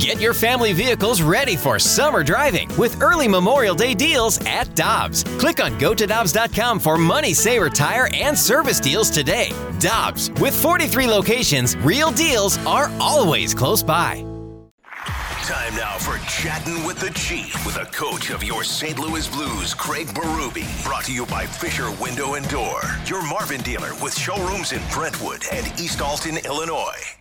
Get your family vehicles ready for summer driving with early Memorial Day deals at Dobbs. Click on gotodobbs.com for money saver tire and service deals today. Dobbs, with 43 locations, real deals are always close by. Time now for Chatting with the Chief with a coach of your St. Louis Blues, Craig Berube. Brought to you by Fisher Window and Door, your Marvin dealer with showrooms in Brentwood and East Alton, Illinois.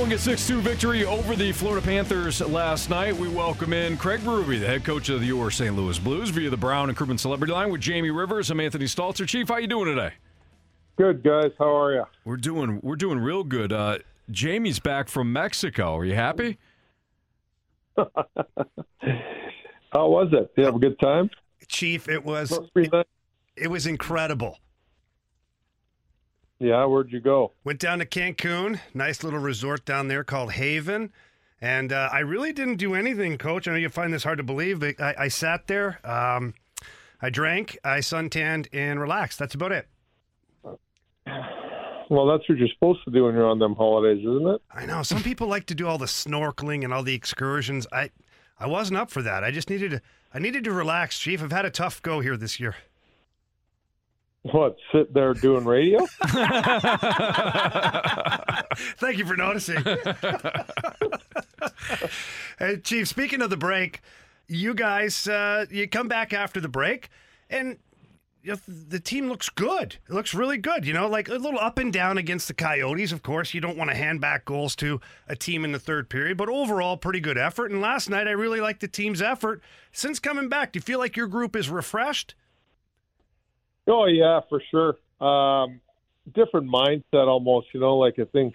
Following a 6 2 victory over the Florida Panthers last night, we welcome in Craig Berube, the head coach of the your St. Louis Blues, via the Brown and Crouppen Celebrity Line with Jamie Rivers. I'm Anthony Stalter. Chief, how you doing today? Good, guys. How are you? We're doing we're doing real good. Uh, Jamie's back from Mexico. Are you happy? How was it? Did you have a good time? Chief, it was Must be nice. it was incredible. Yeah, where'd you go? Went down to Cancun, nice little resort down there called Haven. And uh, I really didn't do anything, Coach. I know you find this hard to believe, but I, I sat there, um, I drank, I suntanned, and relaxed. That's about it. Well, that's what you're supposed to do when you're on them holidays, isn't it? I know some people like to do all the snorkeling and all the excursions. I, I wasn't up for that. I just needed to, I needed to relax, Chief. I've had a tough go here this year. What, sit there doing radio? Thank you for noticing. hey, Chief, speaking of the break, you guys, uh, you come back after the break, and you know, the team looks good. It looks really good. You know, like a little up and down against the Coyotes. Of course, you don't want to hand back goals to a team in the third period, but overall, pretty good effort. And last night, I really liked the team's effort. Since coming back, do you feel like your group is refreshed? Oh, yeah, for sure. Um, different mindset almost, you know, like I think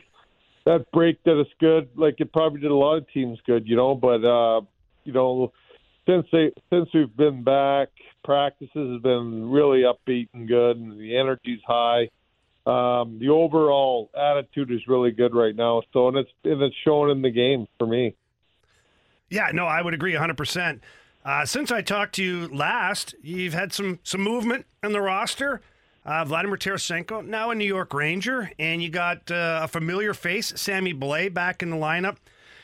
that break did us good. Like it probably did a lot of teams good, you know, but, uh, you know, since they since we've been back, practices have been really upbeat and good, and the energy's high. Um, the overall attitude is really good right now. So, and it's and it's showing in the game for me. Yeah, no, I would agree 100%. Uh, since I talked to you last, you've had some some movement in the roster. Uh, Vladimir Tarasenko, now a New York Ranger, and you got uh, a familiar face, Sammy Blais, back in the lineup.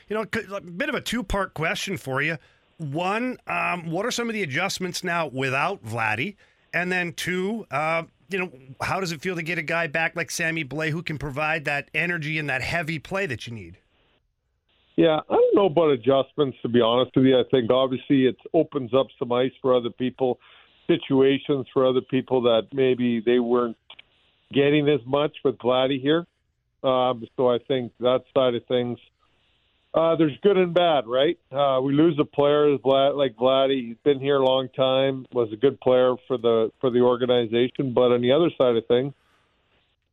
You know, a bit of a two part question for you. One, um, what are some of the adjustments now without Vladdy? And then two, uh, you know, how does it feel to get a guy back like Sammy Blais who can provide that energy and that heavy play that you need? Yeah, I don't know about adjustments to be honest with you. I think obviously it opens up some ice for other people, situations for other people that maybe they weren't getting as much with Vladdy here. Um, so I think that side of things, uh, there's good and bad, right? Uh, we lose a player like Vladdy. He's been here a long time, was a good player for the for the organization. But on the other side of things,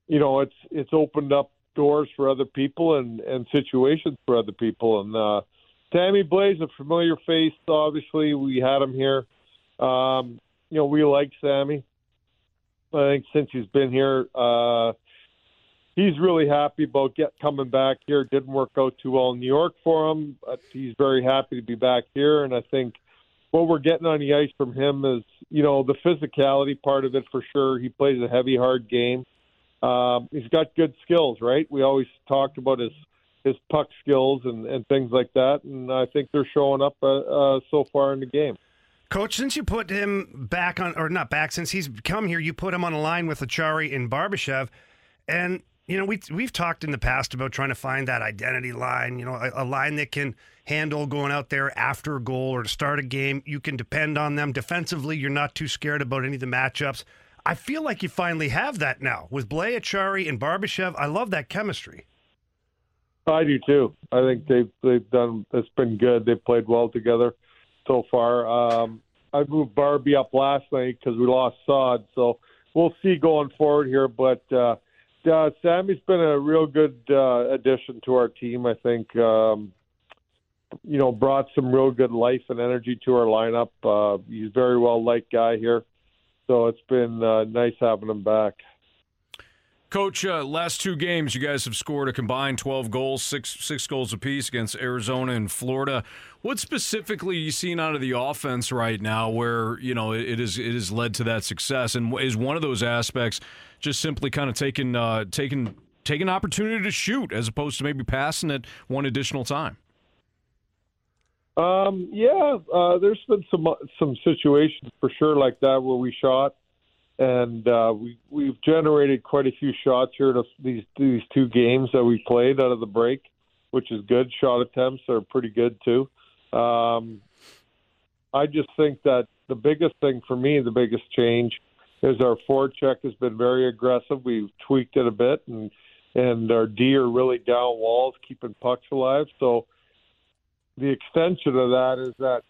you know, it's it's opened up doors for other people and and situations for other people. And uh, Sammy Blaze, a familiar face. Obviously, we had him here. Um, you know, we like Sammy. I think since he's been here, uh, he's really happy about get coming back here. Didn't work out too well in New York for him, but he's very happy to be back here. And I think what we're getting on the ice from him is, you know, the physicality part of it for sure. He plays a heavy, hard game. Um, he's got good skills, right? We always talked about his his puck skills and, and things like that, and I think they're showing up uh, uh, so far in the game. Coach, since you put him back on, or not back, since he's come here, you put him on a line with Acciari and Barbashev. And, you know, we, we've talked in the past about trying to find that identity line, you know, a, a line that can handle going out there after a goal or to start a game. You can depend on them. Defensively, you're not too scared about any of the matchups. I feel like you finally have that now with Blais, Acciari, and Barbashev. I love that chemistry. I do too. I think they've they've done. It's been good. They've played well together so far. Um, I moved Barbie up last night because we lost Saad, so we'll see going forward here. But uh, uh, Sammy's been a real good uh, addition to our team. I think um, you know brought some real good life and energy to our lineup. Uh, he's very well liked guy here, so it's been uh, nice having him back. Coach, uh, last two games, you guys have scored a combined 12 goals, six six goals apiece against Arizona and Florida. What specifically are you seeing out of the offense right now, where you know it is it has led to that success, and is one of those aspects just simply kind of taking uh, taking taking opportunity to shoot as opposed to maybe passing it one additional time? Um, yeah, uh, there's been some some situations for sure like that where we shot and uh, we we've generated quite a few shots here to these these two games that we played out of the break, which is good. Shot attempts are pretty good too. Um, I just think that the biggest thing for me, the biggest change, is our forecheck has been very aggressive. We've tweaked it a bit, and and our D are really down walls, keeping pucks alive. So the extension of that is that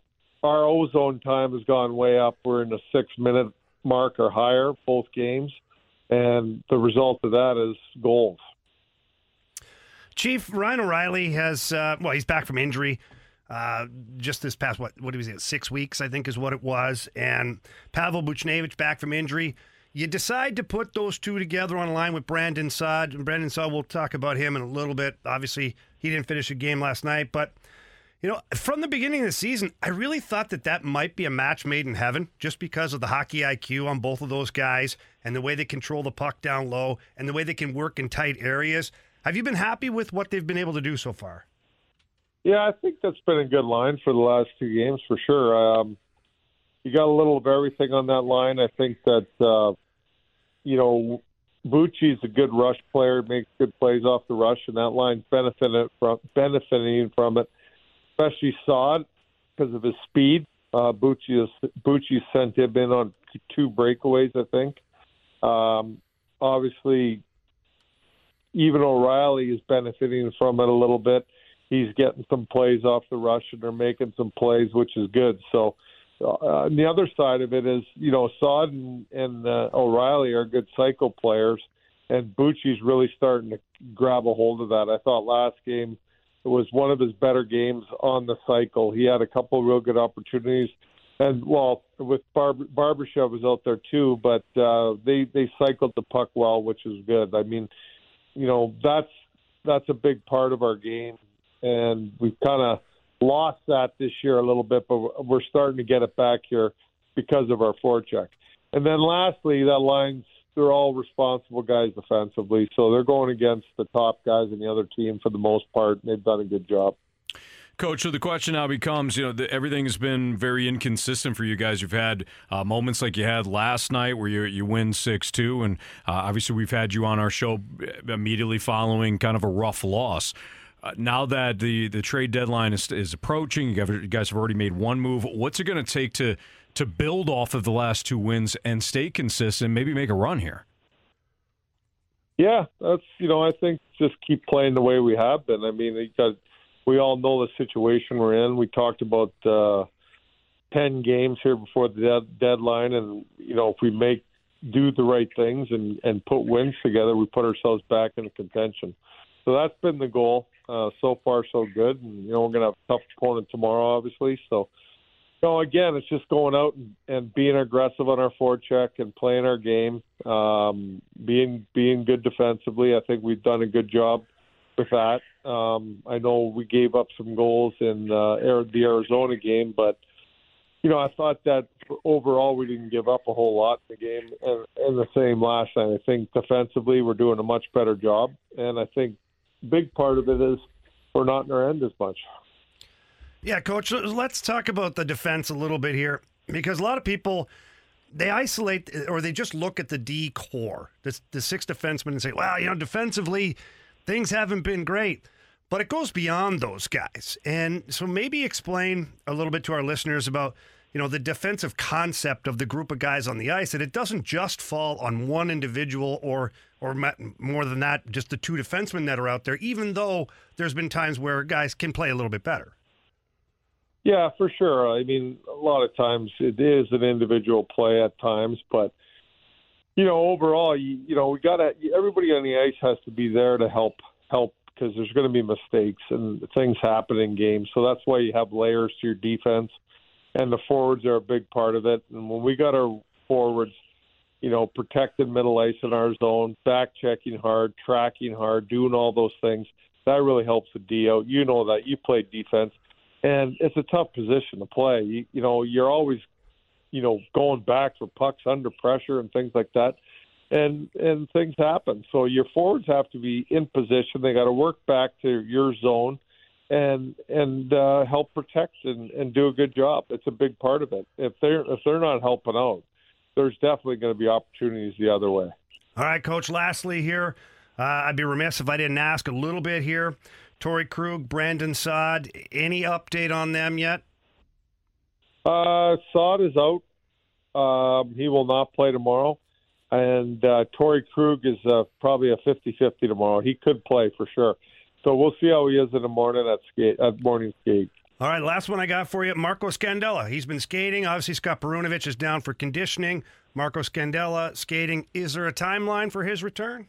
our ozone time has gone way up. We're in the six minute mark or higher both games, and the result of that is goals. Chief Ryan O'Reilly has uh, well, he's back from injury. Uh, just this past what what was it six weeks I think is what it was, and Pavel Buchnevich back from injury. You decide to put those two together on a line with Brandon Saad. And Brandon Saad, we'll talk about him in a little bit. Obviously, he didn't finish a game last night, but you know, from the beginning of the season, I really thought that that might be a match made in heaven just because of the hockey IQ on both of those guys and the way they control the puck down low and the way they can work in tight areas. Have you been happy with what they've been able to do so far? Yeah, I think that's been a good line for the last two games for sure. Um, you got a little of everything on that line. I think that, uh, you know, Bucci's a good rush player, makes good plays off the rush, and that line's benefiting from benefiting from it especially Saad because of his speed. Uh, Bucci, Bucci sent him in on two breakaways, I think. Um, obviously, even O'Reilly is benefiting from it a little bit. He's getting some plays off the rush, and they're making some plays, which is good. So, uh, the other side of it is, you know, Saad and, and uh, O'Reilly are good cycle players, and Bucci's really starting to grab a hold of that. I thought last game it was one of his better games on the cycle. He had a couple real good opportunities, and well, with Barb- Barbashev was out there too, but uh, they they cycled the puck well, which is good. I mean, you know, that's that's a big part of our game, and we've kind of lost that this year a little bit, but we're starting to get it back here because of our forecheck. And then lastly, that line's they're all responsible guys defensively, so they're going against the top guys in the other team for the most part, and they've done a good job. Coach, so the question now becomes, you know, the, everything has been very inconsistent for you guys. You've had uh, moments like you had last night where you you win six two, and uh, obviously we've had you on our show immediately following kind of a rough loss. Uh, now that the the trade deadline is is approaching, you guys have already made one move. What's it going to take to to build off of the last two wins and stay consistent, maybe make a run here? Yeah, that's you know I think just keep playing the way we have been. I mean, because we all know the situation we're in. We talked about uh, ten games here before the dead, deadline, and you know if we make do the right things and and put wins together, we put ourselves back in contention. So that's been the goal. Uh, so far, so good. And you know we're gonna have a tough opponent tomorrow, obviously. So no, again, it's just going out and, and being aggressive on our forecheck and playing our game, um, being being good defensively. I think we've done a good job with that. Um, I know we gave up some goals in uh, the Arizona game, but you know I thought that overall we didn't give up a whole lot in the game, and, and the same last night. I think defensively we're doing a much better job, and I think big part of it is we're not in our end as much. Yeah, coach, let's talk about the defense a little bit here because a lot of people they isolate eh, or they just look at the D corps, the, the six defensemen, and say, well, you know, defensively, things haven't been great. But it goes beyond those guys. And so maybe explain a little bit to our listeners about, you know, the defensive concept of the group of guys on the ice, that it doesn't just fall on one individual or or more than that, just the two defensemen that are out there, even though there's been times where guys can play a little bit better. Yeah, for sure. I mean, a lot of times it is an individual play at times, but you know, overall, you, you know, we got to everybody on the ice has to be there to help help because there's going to be mistakes and things happen in games. So that's why you have layers to your defense, and the forwards are a big part of it. And when we got our forwards you know, protecting middle ice in our zone, back checking hard, tracking hard, doing all those things. That really helps the D out. You know that you play defense, and it's a tough position to play. You, you know, you're always, you know, going back for pucks under pressure and things like that, and and things happen. So your forwards have to be in position. They got to work back to your zone and and uh, help protect and, and do a good job. It's a big part of it. If they're if they're not helping out, there's definitely going to be opportunities the other way. All right, coach. Lastly, here, uh, I'd be remiss if I didn't ask a little bit here. Torey Krug, Brandon Saad, any update on them yet? Uh, Saad is out. Um, he will not play tomorrow. And uh, Torey Krug is uh, probably a 50 50 tomorrow. He could play for sure. So we'll see how he is in the morning at skate at morning skate. All right, last one I got for you, Marco Scandella. He's been skating. Obviously, Scott Perunovich is down for conditioning. Marco Scandella skating. Is there a timeline for his return?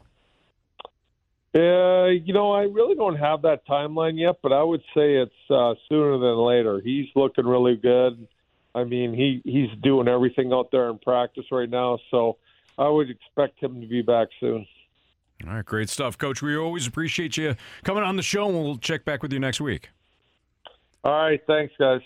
Uh, you know, I really don't have that timeline yet, but I would say it's uh, sooner than later. He's looking really good. I mean, he he's doing everything out there in practice right now, so I would expect him to be back soon. All right, great stuff, Coach. We always appreciate you coming on the show, and we'll check back with you next week. All right, thanks, guys.